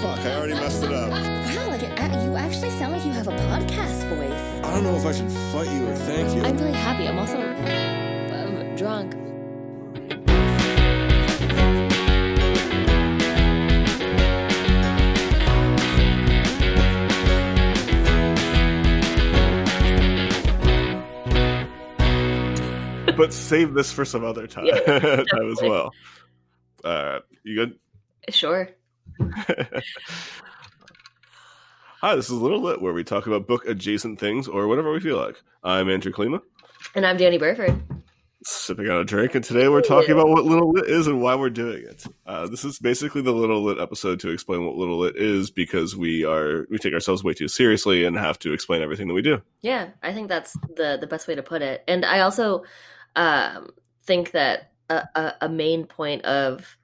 Fuck, I already messed it up. Wow, like it, you actually sound like you have a podcast voice. I don't know if I should fight you or thank you. I'm really happy. I'm also um, drunk. but save this for some other time, Yeah, time as well. Uh, you good? Sure. Hi, this is Little Lit, where we talk about book adjacent things or whatever we feel like. I'm Andrew Klima, And I'm Danny Burford. sipping on a drink, and today we're talking about what Little Lit is and why we're doing it. Uh, this is basically the Little Lit episode to explain what Little Lit is because we are we take ourselves way too seriously and have to explain everything that we do. Yeah, I think that's the the best way to put it. And I also um, think that a, a, a main point of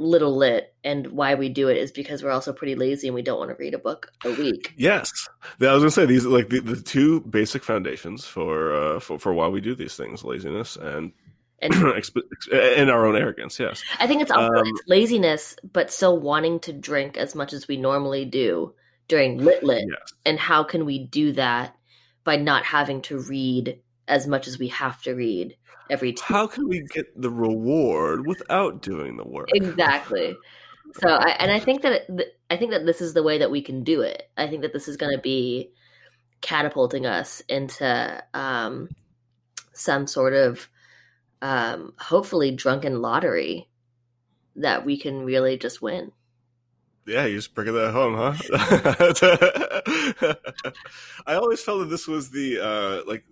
Little Lit and why we do it is because we're also pretty lazy and we don't want to read a book a week. Yes, I was gonna say these are like the, the two basic foundations for, uh, for for why we do these things: laziness and And and our own arrogance. Yes. I think it's also Um, it's laziness, but still wanting to drink as much as we normally do during Lit Lit. Yes. And how can we do that by not having to read as much as we have to read every two How can we get the reward without doing the work? exactly so I, and i think that it, i think that this is the way that we can do it i think that this is going to be catapulting us into um, some sort of um, hopefully drunken lottery that we can really just win Yeah, you're just bringing that home, huh? I always felt that this was the uh, like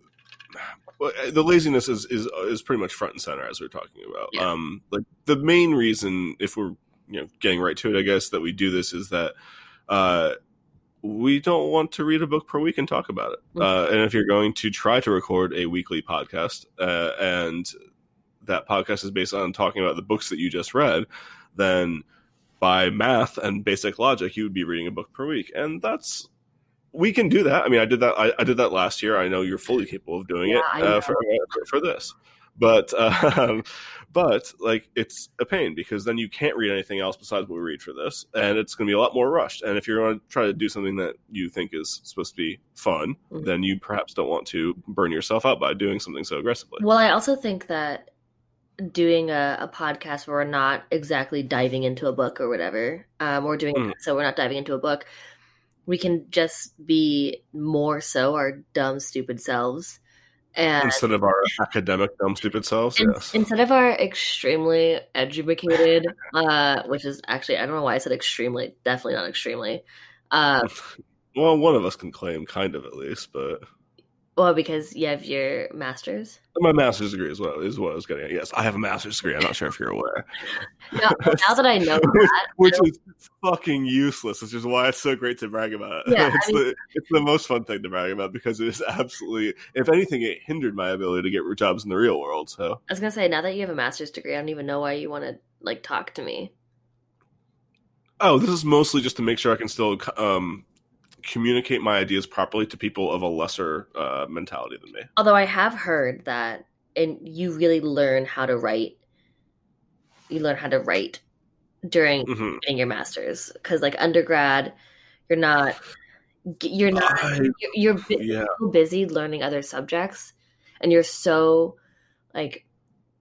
the laziness is is is pretty much front and center as we're talking about. Yeah. Um, like the main reason, if we're you know getting right to it, I guess that we do this is that uh, we don't want to read a book per week and talk about it. Mhm. Uh, and if you're going to try to record a weekly podcast, uh, and that podcast is based on talking about the books that you just read, then by math and basic logic, you would be reading a book per week, and that's we can do that. I mean, I did that. I, I did that last year. I know you're fully capable of doing Yeah, it uh, for, for for this, but um, but like it's a pain because then you can't read anything else besides what we read for this, and it's going to be a lot more rushed. And if you're going to try to do something that you think is supposed to be fun, Mhm. then you perhaps don't want to burn yourself out by doing something so aggressively. well i also think that doing a, a podcast where we're not exactly diving into a book or whatever um, we're doing Mhm. so we're not diving into a book we can just be more so our dumb stupid selves and Instead of our academic dumb stupid selves, in- yes. instead of our extremely educated uh which is actually i don't know why i said extremely definitely not extremely uh Well, one of us can claim, kind of at least, but well because you have your masters my master's degree is what is what I was getting at. Yes, I have a master's degree. I'm not sure if you're aware, now, now that i know that which is fucking useless. Which is why it's so great to brag about. it. Yeah, I it's mean- the it's the most fun thing to brag about because it is absolutely, if anything, it hindered my ability to get jobs in the real world. So i was gonna say now that you have a master's degree i don't even know why you want to like talk to me Oh, this is mostly just to make sure I can still um, communicate my ideas properly to people of a lesser uh, mentality than me. Although I have heard that, and you really learn how to write. You learn how to write during hmm getting your master's because, like undergrad, you're not. You're not. I- You're, you're Yeah, so busy learning other subjects, and you're so like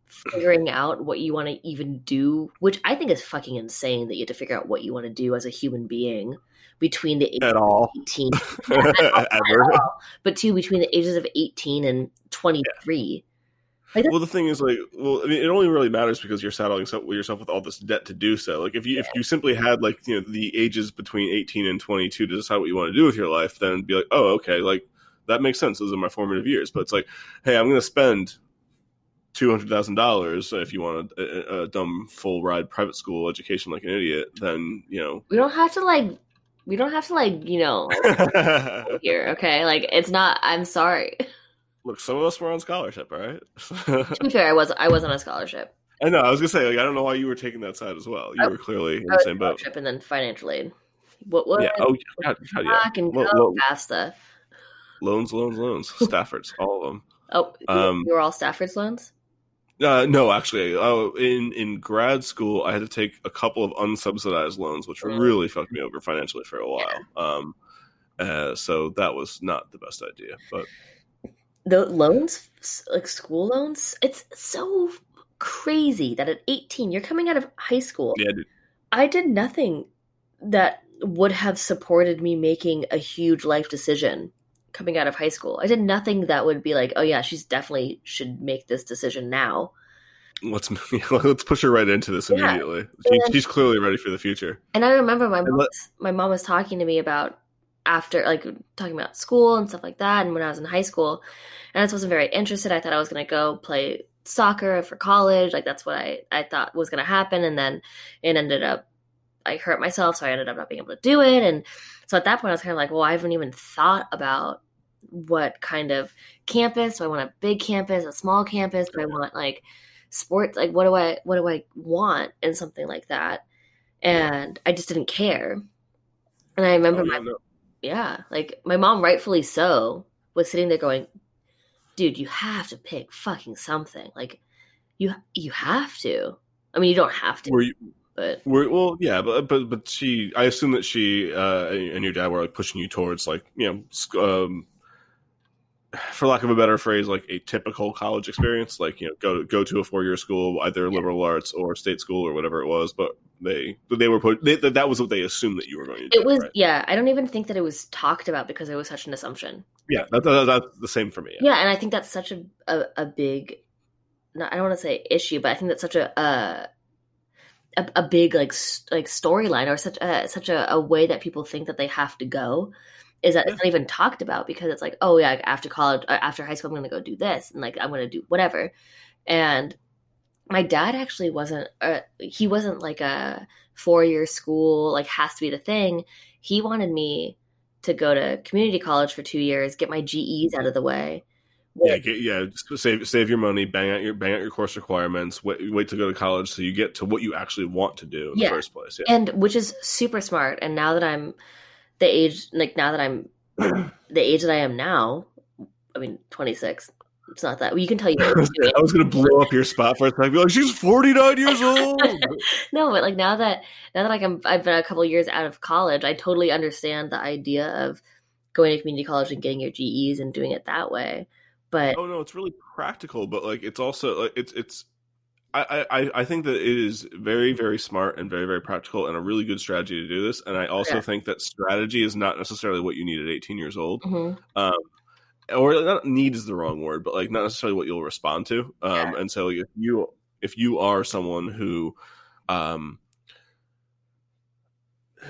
figuring out what you want to even do, which I think is fucking insane that you have to figure out what you want to do as a human being between the ages at all. of 18 Ever. but two between the ages of 18 and 23 Well, the thing is, like, well, I mean, it only really matters because you're saddling yourself- with all this debt to do so. Like, if you if you simply had like you know the ages between 18 and 22 to decide what you want to do with your life, then be like, oh, okay, like that makes sense. Those are my formative years. But it's like, hey, I'm going to spend two hundred thousand dollars if you want a, a, a dumb full ride private school education like an idiot. Then you know. we don't have to like we don't have to like you know here okay like it's not i'm sorry Look, some of us were on scholarship, all right? to be fair i was i was on a scholarship I know. I was gonna say, like, I don't know why you were taking that side as well. You I- were clearly in the same boat. and then financial aid what what Yeah. Oh, God, God, yeah. fucking Lo- go lo- pasta loans, loans, loans. Staffords, all of them. oh Um, you were all stafford's loans Uh, no, actually, uh, in in grad school, I had to take a couple of unsubsidized loans, which Mm. really fucked me over financially for a while. Um, uh, so that was not the best idea. But the loans like school loans it's so crazy that at 18 you're coming out of high school yeah, dude, i did nothing that would have supported me making a huge life decision coming out of high school i did nothing that would be like oh yeah she's definitely should make this decision now let's let's push her right into this Yeah. immediately. She, And- she's clearly ready for the future. and i remember my mom let- my mom was talking to me about after like talking about school and stuff like that and when i was in high school and i just wasn't very interested i thought i was going to go play soccer for college like that's what i i thought was going to happen and then it ended up i hurt myself so i ended up not being able to do it and so at that point i was kind of like well i haven't even thought about what kind of campus do i want a big campus a small campus do i want like sports like what do i what do i want in something like that and i just didn't care and i remember Oh, my yeah, no. yeah, like my mom, rightfully so, was sitting there going, "Dude, you have to pick fucking something. Like, you you have to. I mean, you don't have to, Were you? But Were, well, yeah, but but but she. I assume that she uh, and your dad were like pushing you towards like you know, um, for lack of a better phrase, like a typical college experience. Like you know, go go to a four year school, either liberal arts or state school or whatever it was. But they they were put. They, that was what they assumed that you were going to do. it was right? yeah. I don't even think that it was talked about because it was such an assumption. yeah. That, that, that's the same for me. Yeah, and I think that's such a a, a big, not, I don't want to say issue, but I think that's such a. a a, a big like like storyline or such a, such a, a way that people think that they have to go is that it's not even talked about because it's like oh yeah after college uh, after high school I'm gonna go do this and like I'm gonna do whatever. And my dad actually wasn't uh, he wasn't like a four year school like has to be the thing. He wanted me to go to community college for two years get my GEs out of the way Yeah, get, yeah. Just save save your money, bang out your bang out your course requirements. Wait, wait to go to college so you get to what you actually want to do in Yeah. the first place. Yeah, and which is super smart and now that i'm the age like now that i'm the age that i am now i mean 26 it's not that well, you can tell you I was gonna blow up your spot for a second. Be like, she's forty nine years old. no but like now that now that like I'm, i've been a couple years out of college i totally understand the idea of going to community college and getting your ges and doing it that way but oh no, it's really practical, but like it's also like it's it's. I, I, I think that it is very very smart and very very practical and a really good strategy to do this. And I also Yeah. think that strategy is not necessarily what you need at eighteen years old. mhm. or not need is the wrong word, but like not necessarily what you'll respond to. Um, Yeah. and so if you if you are someone who um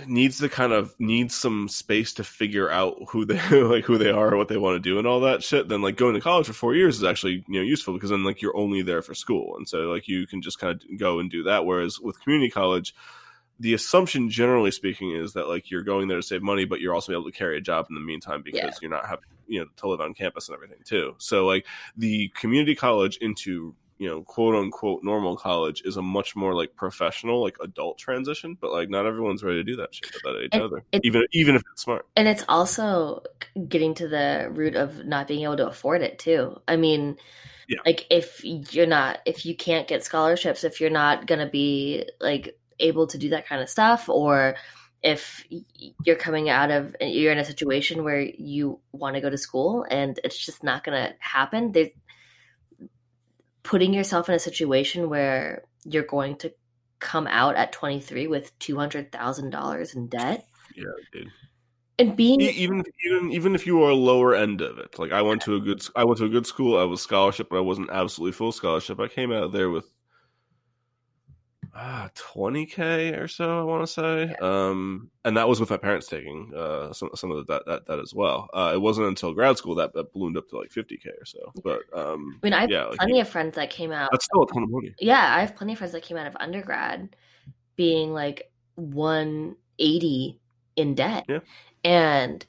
needs to kind of needs some space to figure out who they like who they are, what they want to do, and all that shit, then like going to college for four years is actually you know useful because then like you're only there for school, and so like you can just kind of go and do that. Whereas with community college. The assumption, generally speaking, is that like you're going there to save money, but you're also able to carry a job in the meantime because Yeah. you're not having you know to live on campus and everything too. So like the community college into you know quote unquote normal college is a much more like professional like adult transition, but like not everyone's ready to do that shit at that age And either. it- even even if it's smart. and it's also getting to the root of not being able to afford it too i mean Yeah. like if you're not if you can't get scholarships if you're not going to be like able to do that kind of stuff or if you're coming out of you're in a situation where you want to go to school and it's just not going to happen there's putting yourself in a situation where you're going to come out at 23 with $200,000 in debt Yeah, dude. and being Even even even if you are lower end of it, like I went to a good I went to a good school. I was scholarship, but I wasn't absolutely full scholarship. I came out there with ah 20k or so i want to say um and that was with my parents taking uh some, some of the, that, that that as well uh it wasn't until grad school that that ballooned up to like 50k or so but um I mean, I have yeah like, plenty of friends that came out. that's still a ton of money Yeah, I have plenty of friends that came out of undergrad being like 180 in debt. Yeah. And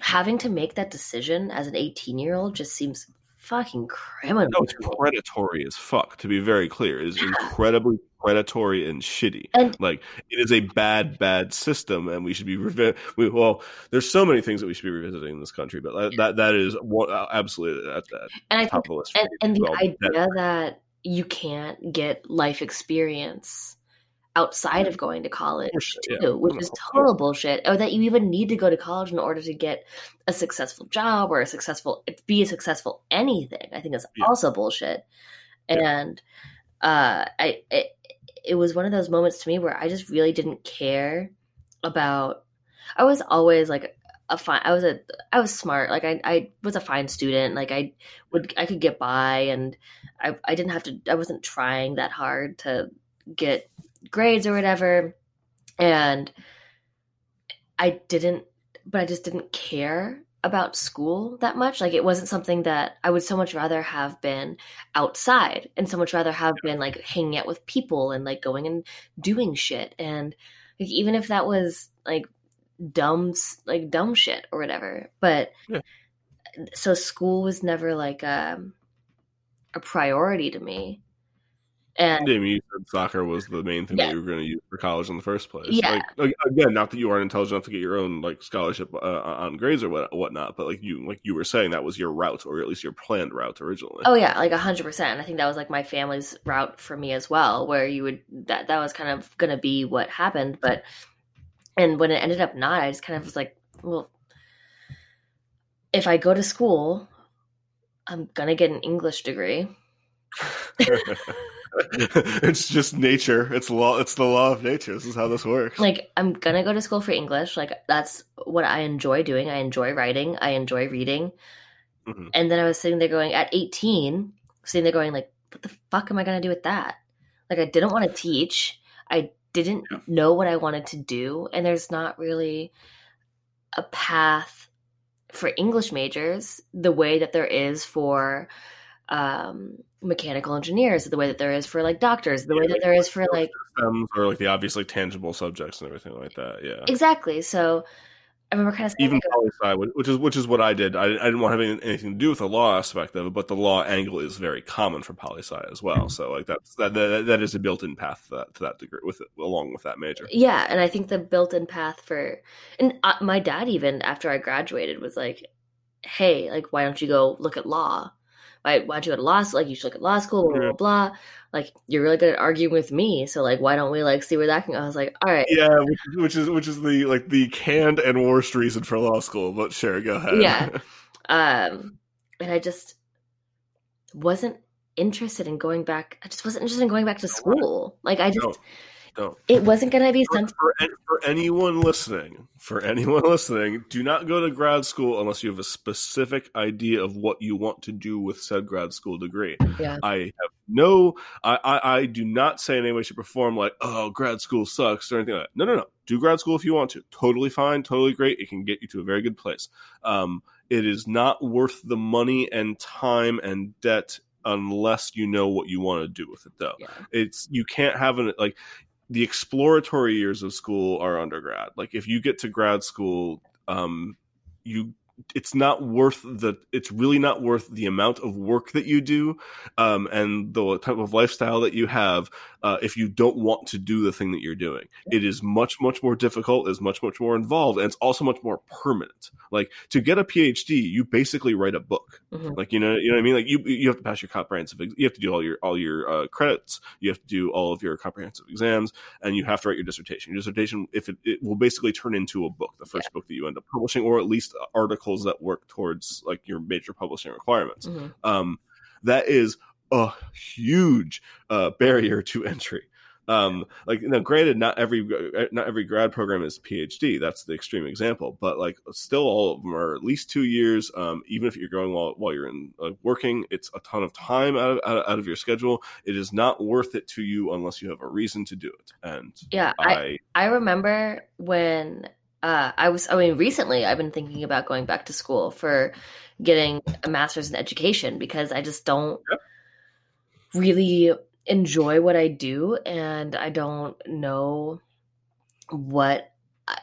having to make that decision as an 18 year old just seems fucking criminal. no it's predatory as fuck to be very clear it is incredibly predatory and shitty And- like it is a bad bad system and we should be revi- we, well there's so many things that we should be revisiting in this country but that that, that is one, uh, absolutely at the And I think, of the list and, and the idea that you can't get life experience outside of going to college Bullshit, too, yeah. which is total bullshit. Or that you even need to go to college in order to get a successful job or a successful be a successful anything. I think is Yeah. also bullshit. Yeah. And uh, I it, it was one of those moments to me where I just really didn't care about. I was always like a fine. I was a I was smart. Like I I was a fine student. Like I would I could get by, and I I didn't have to. I wasn't trying that hard to get grades or whatever, and I didn't. But I just didn't care about school that much. Like it wasn't something that I would so much rather have been outside and so much rather have been like hanging out with people and like going and doing shit. And like even if that was like dumb like dumb shit or whatever. But Yeah. so school was never like um a priority to me. And I mean, you said soccer was the main thing Yeah. that you were going to use for college in the first place. Yeah. Like, again, not that you aren't intelligent enough to get your own like scholarship uh, on grades or what whatnot, but like you like you were saying, that was your route, or at least your planned route originally. Oh yeah, like a hundred percent. And I think that was like my family's route for me as well, where you would that that was kind of gonna be what happened. But and when it ended up not, I just kind of was like, well, if I go to school, I'm gonna get an English degree. it's just nature. It's law. It's the law of nature. This is how this works. Like I'm gonna go to school for English. Like that's what I enjoy doing. I enjoy writing. I enjoy reading. Mhm. And then I was sitting there going at 18, sitting there going like, what the fuck am I gonna do with that? Like I didn't want to teach. I didn't Yeah. know what I wanted to do, and there's not really a path for English majors the way that there is for um, mechanical engineers, the way that there is for like doctors, the way Yeah, that there is for like Stems or like the obviously tangible subjects and everything like that. Yeah. exactly. So I remember kind of Even poli sci, which is which is what I did. I, I didn't want to have anything to do with the law aspect of it, but the law angle is very common for poli sci as well. So like that's that that, that is a built-in path to that, to that degree with it, along with that major. yeah, and I think the built-in path for and uh, my dad even after I graduated was like, "Hey, like why don't you go look at law? Why why don't you go to law school? Like you should look at law school, blah blah Mhm. blah. Like you're really good at arguing with me, so like why don't we like see where that can go?" I was like, "All right, Yeah, which, is- which is which is the like the canned and worst reason for law school. But sure, go ahead. Yeah. um and i just wasn't interested in going back i just wasn't interested in going back to school like i just Don't. Don't. it wasn't going to be For, something for, for anyone listening, for anyone listening, do not go to grad school unless you have a specific idea of what you want to do with said grad school degree. yeah I have no, I, I, I do not say in any way, shape, or form like, oh, grad school sucks or anything like that. No, no, no. Do grad school if you want to. Totally fine, totally great. It can get you to a very good place. Um, it is not worth the money and time and debt unless you know what you want to do with it, though. yeah It's you can't have an like the exploratory years of school are undergrad. Like if you get to grad school, um, you it's not worth the it's really not worth the amount of work that you do um, and the type of lifestyle that you have uh, if you don't want to do the thing that you're doing. It is much much more difficult is much much more involved and it's also much more permanent. Like to get a phd you basically write a book. Mhm. like you know you know what i mean? Like you you have to pass your comprehensive you have to do all your all your uh, credits you have to do all of your comprehensive exams and you have to write your dissertation. Your dissertation if it, it will basically turn into a book the first book that you end up publishing or at least articles that work towards like your major publishing requirements Mhm. um, that is a huge uh, barrier to entry. Um, like now, granted, not every not every grad program is PhD. That's the extreme example, but like still, all of them are at least two years. Um, even if you're going while while you're in uh, working, it's a ton of time out of, out of out of your schedule. It is not worth it to you unless you have a reason to do it. And yeah I, I, I remember when uh, i was i mean recently i've been thinking about going back to school for getting a master's in education because i just don't Yep. really enjoy what I do and I don't know what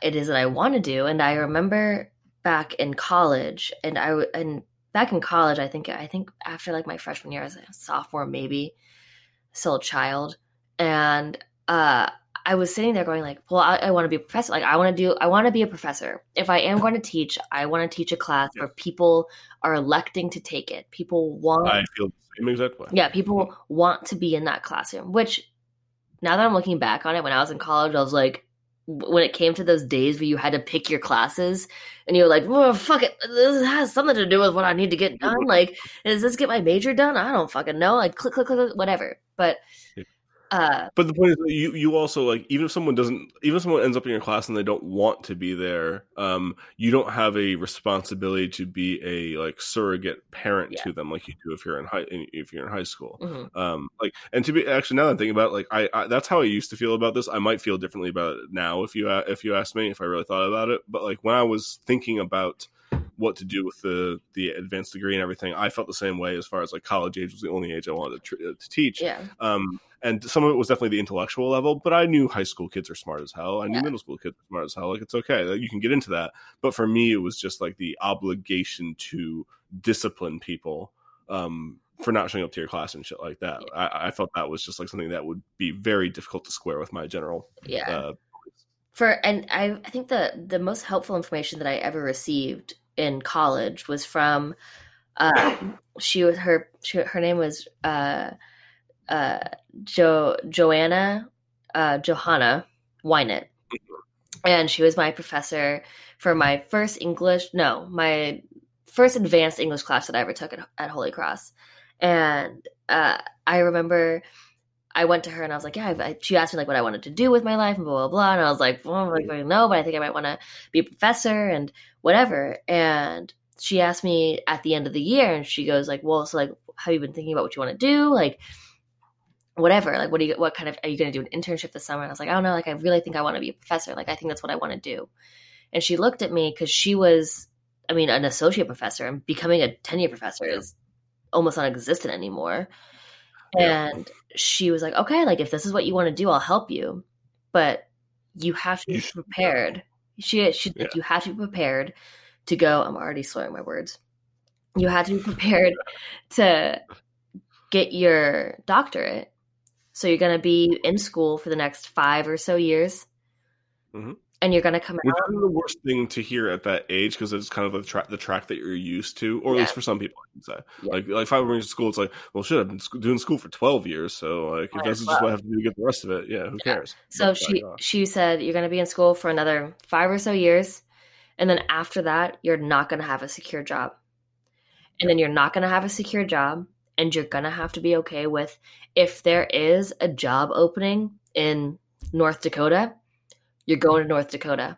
it is that I want to do and I remember back in college and I, and back in college I think I think after like my freshman year I was a sophomore maybe still a child and uh I was sitting there going like, well, I, I want to be a professor. Like, I want to do, I want to be a professor. If I am going to teach, I want to teach a class Yeah. where people are electing to take it. People want, I feel the same exact way. yeah, people want to be in that classroom. Which, now that I'm looking back on it, when I was in college, I was like, when it came to those days where you had to pick your classes, and you were like, well, fuck it, this has something to do with what I need to get done. Like, does this get my major done? I don't fucking know. Like, click, click, click, click whatever. But, Yeah. Uh, But the point is, that you you also like even if someone doesn't, even if someone ends up in your class and they don't want to be there, um, you don't have a responsibility to be a like surrogate parent Yeah. to them like you do if you're in high if you're in high school. mhm. Um, like and to be actually now that I'm thinking about it, like I, I that's how I used to feel about this. I might feel differently about it now if you if you asked me if I really thought about it. But like when I was thinking about what to do with the the advanced degree and everything, I felt the same way as far as like college age was the only age I wanted to, tr- to teach yeah. um, and some of it was definitely the intellectual level but i knew high school kids are smart as hell. I knew Yeah. middle school kids are smart as hell. Like it's okay. You can get into that. But for me it was just like the obligation to discipline people um, for not showing up to your class and shit like that. I, I felt that was just like something that would be very difficult to square with my general Yeah. uh, for and I, I think the the most helpful information that I ever received in college was from um she was her she, her name was uh uh jo Joanna uh Johanna Wynett and she was my professor for my first English no my first advanced English class that I ever took at, at Holy Cross and uh I remember I went to her and I was like, yeah, I've, I, she asked me like what I wanted to do with my life and blah, blah, blah. And I was like, well, like, know, but I think I might want to be a professor and whatever. And she asked me at the end of the year and she goes like, well, so like, have you been thinking about what you want to do? Like, whatever, like, what do you, what kind of, are you going to do an internship this summer? And I was like, I don't know. Like, I really think I want to be a professor. Like, I think that's what I want to do. And she looked at me because she was, I mean, an associate professor and becoming a tenure professor is almost non-existent anymore. Yeah. And she was like, okay, like if this is what you want to do, I'll help you. But you have to be You prepared. She, she, Yeah. you have to be prepared to go. I'm already swearing my words. You have to be prepared to get your doctorate. So you're going to be in school for the next five or so years. Mhm. And you're going to come which out. is the worst thing to hear at that age because it's kind of the track the track that you're used to, or at least for some people, I can say. Yeah. Like, like if I were in school, it's like, well, shit, I've been doing school for twelve years, so like, if this is just what. I have to do to get the rest of it, yeah, who Yeah. cares? So But, she uh, she said you're going to be in school for another 5 or so years and then after that you're not going to have a secure job. And then you're not going to have a secure job and you're going to have to be okay with if there is a job opening in North Dakota, you're going to North Dakota.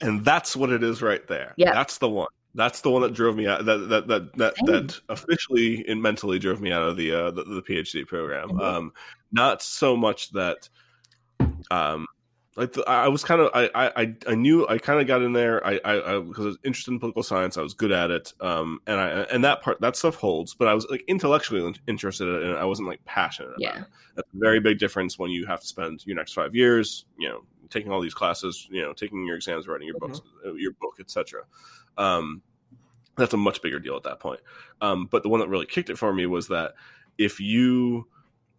and that's what it is right there. Yeah. that's the one. That's the one that drove me out. That that that that, that officially and mentally drove me out of the uh, the, the PhD program. Mhm. Um, not so much that, um, like the, I I was kind of I I I knew I kind of got in there. I I, I because I was interested in political science. I was good at it. Um, and I and that part that stuff holds. But I was like intellectually interested in it. I wasn't like passionate. About Yeah. it. That's a very big difference when you have to spend your next five years, you know, taking all these classes, you know, taking your exams, writing your books, uh, your book, etc. Um, that's a much bigger deal at that point. Um, but the one that really kicked it for me was that if you,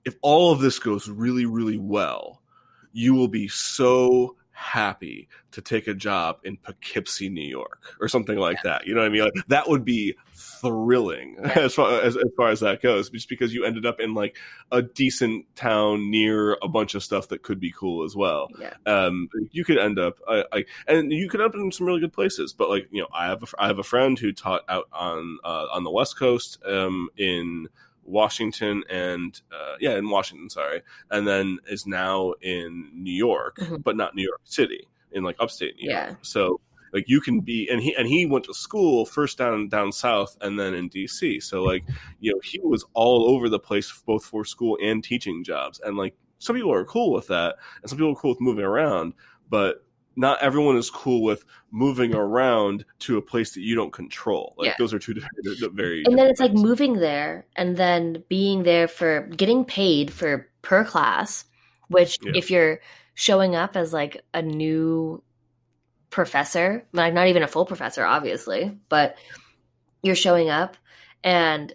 if all of this goes really, really well, you will be so happy to take a job in Poughkeepsie, New York, or something like that. You know what I mean? Like that would be thrilling Yeah. as far as, as far as that goes, just because you ended up in like a decent town near a bunch of stuff that could be cool as well. Yeah. Um, you could end up, I, I, and you could end up in some really good places. But like, you know, I have a, I have a friend who taught out on uh, on the West Coast, um, in Washington and uh, yeah, in Washington, sorry, and then is now in New York, Mhm. but not New York City, in like upstate New Yeah. York. So like you can be, and he and he went to school first down down south and then in DC. So like you know he was all over the place both for school and teaching jobs, and like some people are cool with that, and some people are cool with moving around, but not everyone is cool with moving around to a place that you don't control. Like Yeah. those are two different, very. and then it's like things. moving there and then being there for getting paid for per class which Yeah. if you're showing up as like a new professor like not even a full professor obviously but you're showing up and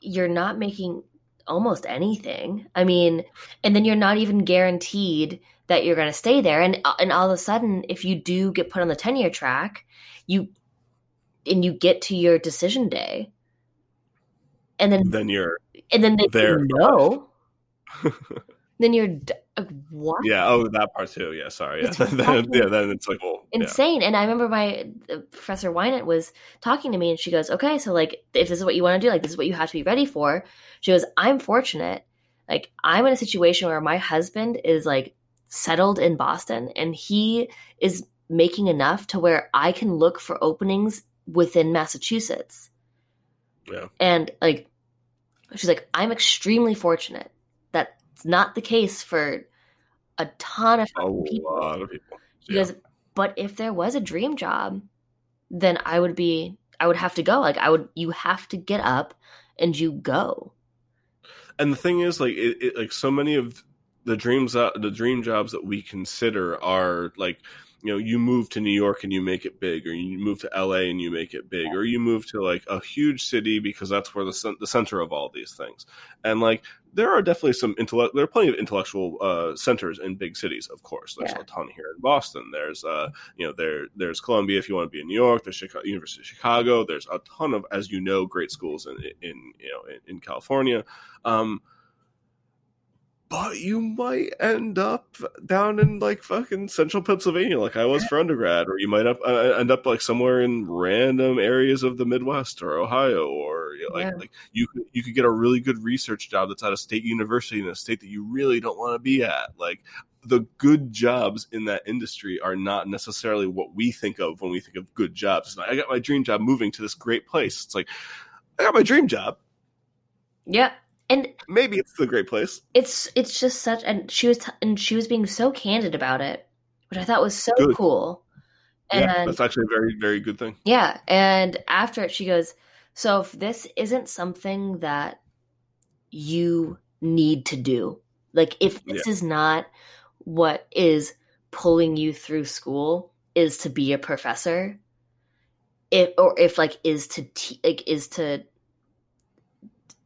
you're not making almost anything i mean and then you're not even guaranteed that you're going to stay there and and all of a sudden if you do get put on the tenure track you and you get to your decision day and then then you're and then they there. no then you're like, what yeah. Oh, that part too. Yeah. Sorry. Yeah. Then, yeah. Then it's like, well, yeah. insane and i remember my uh, professor Wynant was talking to me and she goes okay so like if this is what you want to do like this is what you have to be ready for she goes i'm fortunate like i'm in a situation where my husband is like settled in boston and he is making enough to where i can look for openings within massachusetts Yeah. and like she's like i'm extremely fortunate that's not the case for a ton of a people lot of people. she Yeah. goes, but if there was a dream job, then I would be, I would have to go. Like I would, you have to get up and you go. and the thing is like it, it like so many of the dreams that the dream jobs that we consider are like you know you move to new york and you make it big or you move to la and you make it big or you move to like a huge city because that's where the, the center of all these things. And like there are definitely some intellect there are plenty of intellectual uh, centers in big cities of course. There's Yeah. a ton here in boston. There's uh you know there there's columbia if you want to be in new york. There's chicago, university of chicago. There's a ton of as you know great schools in in you know in, in california. Um but you might end up down in like fucking central Pennsylvania, like I was for undergrad, or you might up uh, end up like somewhere in random areas of the Midwest or Ohio, or you know, like Yeah. like you could you could get a really good research job that's at a state university in a state that you really don't want to be at. Like the good jobs in that industry are not necessarily what we think of when we think of good jobs. Like, I got my dream job moving to this great place. It's like I got my dream job. Yeah. And Maybe it's the great place. it's, it's just such, and she was, t- and she was being so candid about it, which I thought was so Good. cool. And yeah, that's actually a very very good thing. Yeah. And after it, she goes, So if this isn't something that you need to do, like if this is not what is pulling you through school, is to be a professor, if or if like is to te- like is to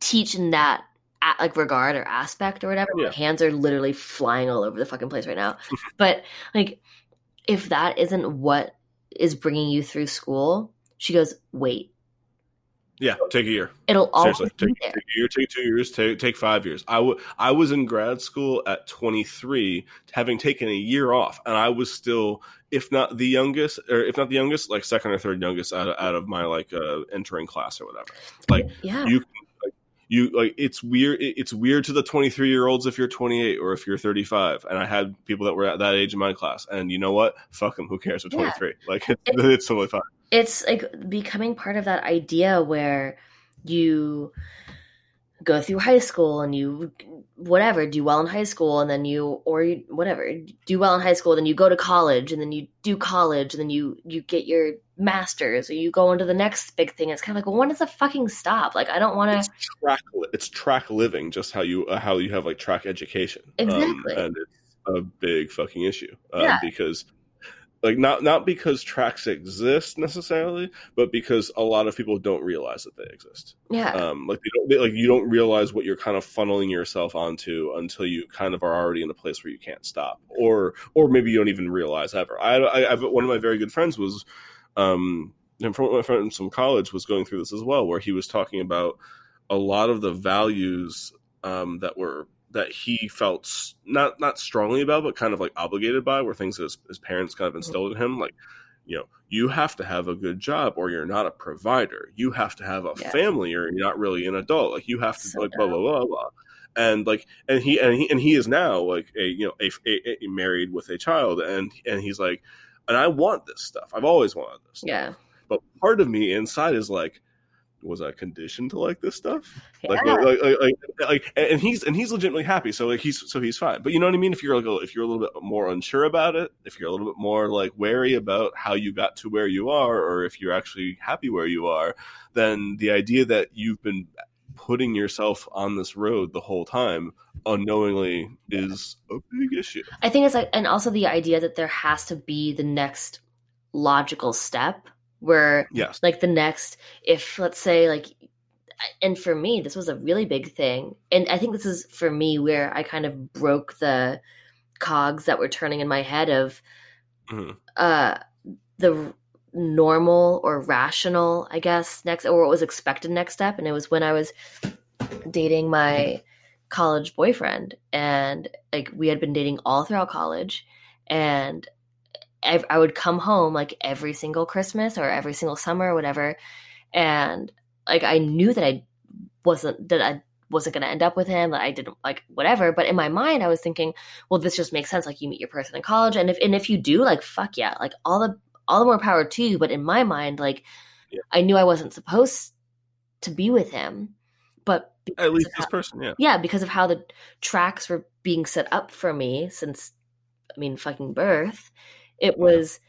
teach in that a- like regard or aspect or whatever. Yeah. My hands are literally flying all over the fucking place right now. but like, if that isn't what is bringing you through school, she goes, wait, Yeah, take a year. it'll always Seriously, take, take a year, take two years, take take five years. I wa- I was in grad school at 23, having taken a year off, and I was still, if not the youngest, or if not the youngest, like second or third youngest out of, out of my like uh, entering class or whatever. Like yeah, you can you like it's weird it's weird to the 23 year olds if you're 28 or if you're 35 and i had people that were at that age in my class and you know what? Fuck them who cares at Yeah. 23 like it's, it's totally fine. It's like becoming part of that idea where you go through high school and you whatever do well in high school and then you or you whatever do well in high school then you go to college and then you do college and then you you get your masters or you go into the next big thing it's kind of like well when does the fucking stop like i don't want to track it's track living just how you uh, how you have like track education Um, Exactly. and it's a big fucking issue um, Yeah. because like not not because tracks exist necessarily but because a lot of people don't realize that they exist. Yeah. Um, like they don't they, like you don't realize what you're kind of funneling yourself onto until you kind of are already in a place where you can't stop or or maybe you don't even realize ever. I i I've, one of my very good friends was um and from my friend from college was going through this as well where he was talking about a lot of the values um that were that he felt not not strongly about but kind of like obligated by were things that his, his parents kind of instilled in him like you know you have to have a good job or you're not a provider. You have to have a Yeah. family or you're not really an adult. Like you have to So like blah blah blah blah. And like and he and he and he is now like a you know a, a, a married with a child and and he's like and i want this stuff. I've always wanted this stuff. yeah. But part of me inside is like was i conditioned to like this stuff like, like, like, like, like, and he's and he's legitimately happy. So like he's so he's fine. But you know what I mean? If you're like a, if you're a little bit more unsure about it, if you're a little bit more like wary about how you got to where you are, or if you're actually happy where you are, then the idea that you've been putting yourself on this road the whole time unknowingly is a big issue. I think it's like, and also the idea that there has to be the next logical step where, Yes. like, the next, if let's say, like, and for me, this was a really big thing. And I think this is for me where I kind of broke the cogs that were turning in my head of Mhm. uh the normal or rational i guess next or what was expected next step and it was when i was dating my college boyfriend and like we had been dating all throughout college and I, I would come home like every single christmas or every single summer or whatever and like i knew that i wasn't that i wasn't going to end up with him that i didn't like whatever but in my mind i was thinking well this just makes sense like you meet your person in college and if and if you do like fuck yeah like all the all the more power to you but in my mind like Yeah. i knew i wasn't supposed to be with him but At least this how- person, yeah. yeah because of how the tracks were being set up for me since i mean fucking birth it Yeah. was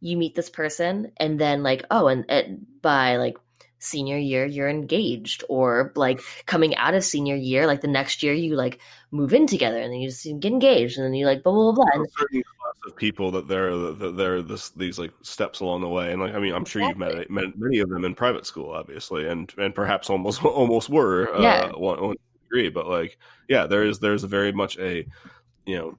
you meet this person and then like oh and, and by like senior year you're engaged or like coming out of senior year like the next year you like move in together and then you just get engaged and then you like blah blah blah, blah. a And certain class of people that there that there are this, these like steps along the way, and like I mean, I'm sure you've met, met many of them in private school, obviously, and and perhaps almost almost were uh, Yeah. one, one degree, but like yeah, there is there's very much a you know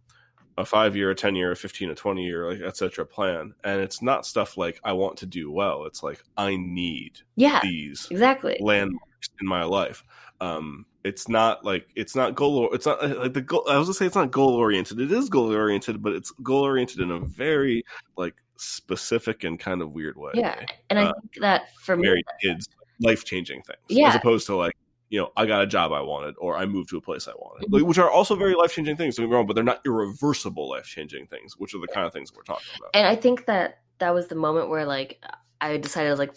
a five year, a ten year, a fifteen, a twenty year, like etc. plan, and it's not stuff like I want to do well. It's like I need yeah these exactly landmarks in my life. Um, it's not like it's not goal. It's not like the goal. I was gonna say it's not goal oriented. It is goal oriented, but it's goal oriented in a very like specific and kind of weird way. yeah and i Uh, think that for me Married kids, life changing things, Yeah. as opposed to like you know I got a job I wanted or I moved to a place I wanted, like, which are also very life changing things. Don't get me wrong, but they're not irreversible life changing things, which are the kind of things we're talking about. and i think that that was the moment where like i decided i was like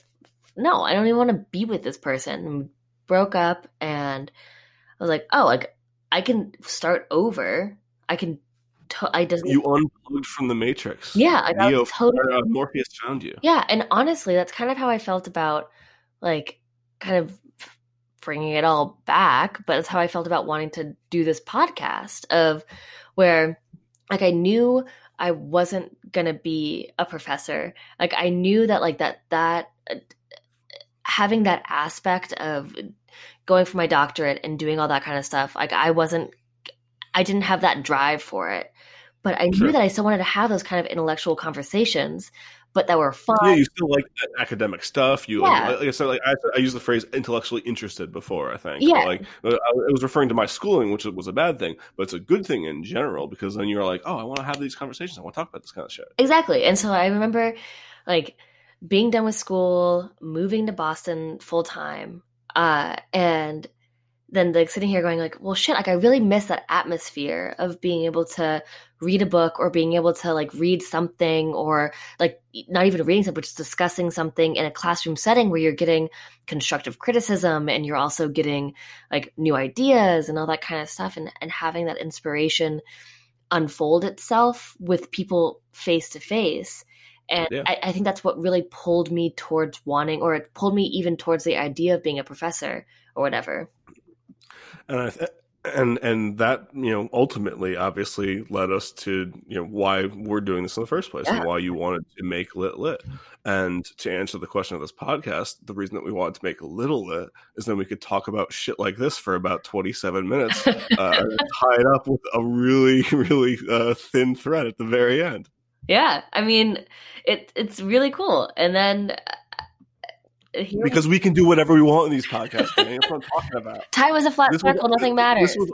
no i don't even want to be with this person and broke up and i was like oh like i can start over i can to- i doesn't You unplugged from the matrix. yeah I Neo, totally uh, Morpheus found you. yeah and honestly that's kind of how i felt about like kind of bringing it all back but it's how i felt about wanting to do this podcast of where like i knew i wasn't gonna be a professor like i knew that like that that uh, having that aspect of going for my doctorate and doing all that kind of stuff like i wasn't i didn't have that drive for it but i knew Sure. that i still wanted to have those kind of intellectual conversations but that were fun Yeah, you still like academic stuff. You Yeah. like, like I said, like I, I used the phrase intellectually interested before. I think, Yeah. But, like uh, I I was referring to my schooling, which was a bad thing, but it's a good thing in general because then you're like, oh, I want to have these conversations. I want to talk about this kind of shit. Exactly. And so I remember like being done with school, moving to Boston full time, uh, and then like sitting here going like, well shit, like I really miss that atmosphere of being able to read a book or being able to like read something or like not even reading something, but just discussing something in a classroom setting where you're getting constructive criticism and you're also getting like new ideas and all that kind of stuff and, and having that inspiration unfold itself with people face to face. And Yeah. I, I think that's what really pulled me towards wanting, or it pulled me even towards the idea of being a professor or whatever. And I th- and and that you know ultimately obviously led us to you know why we're doing this in the first place Yeah. and why you wanted to make lit lit and to answer the question of this podcast the reason that we wanted to make little lit is then we could talk about shit like this for about 27 minutes uh, tied up with a really really uh, thin thread at the very end yeah, I mean, it it's really cool. And then here because we can do whatever we want in these podcasts man. that's what i'm talking about time is a flat This was- circle, nothing matters. This was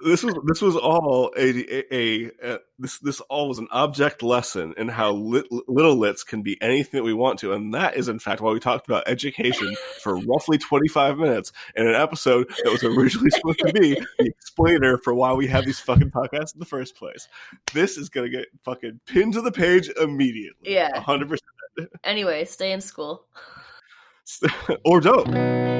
this was this was all a, a, a, a this this all was an object lesson in how lit, little lits can be anything that we want to, and that is in fact why we talked about education for roughly twenty five minutes in an episode that was originally supposed to be the explainer for why we have these fucking podcasts in the first place. This is gonna get fucking pinned to the page immediately. Yeah. hundred percent anyway, stay in school. or don't.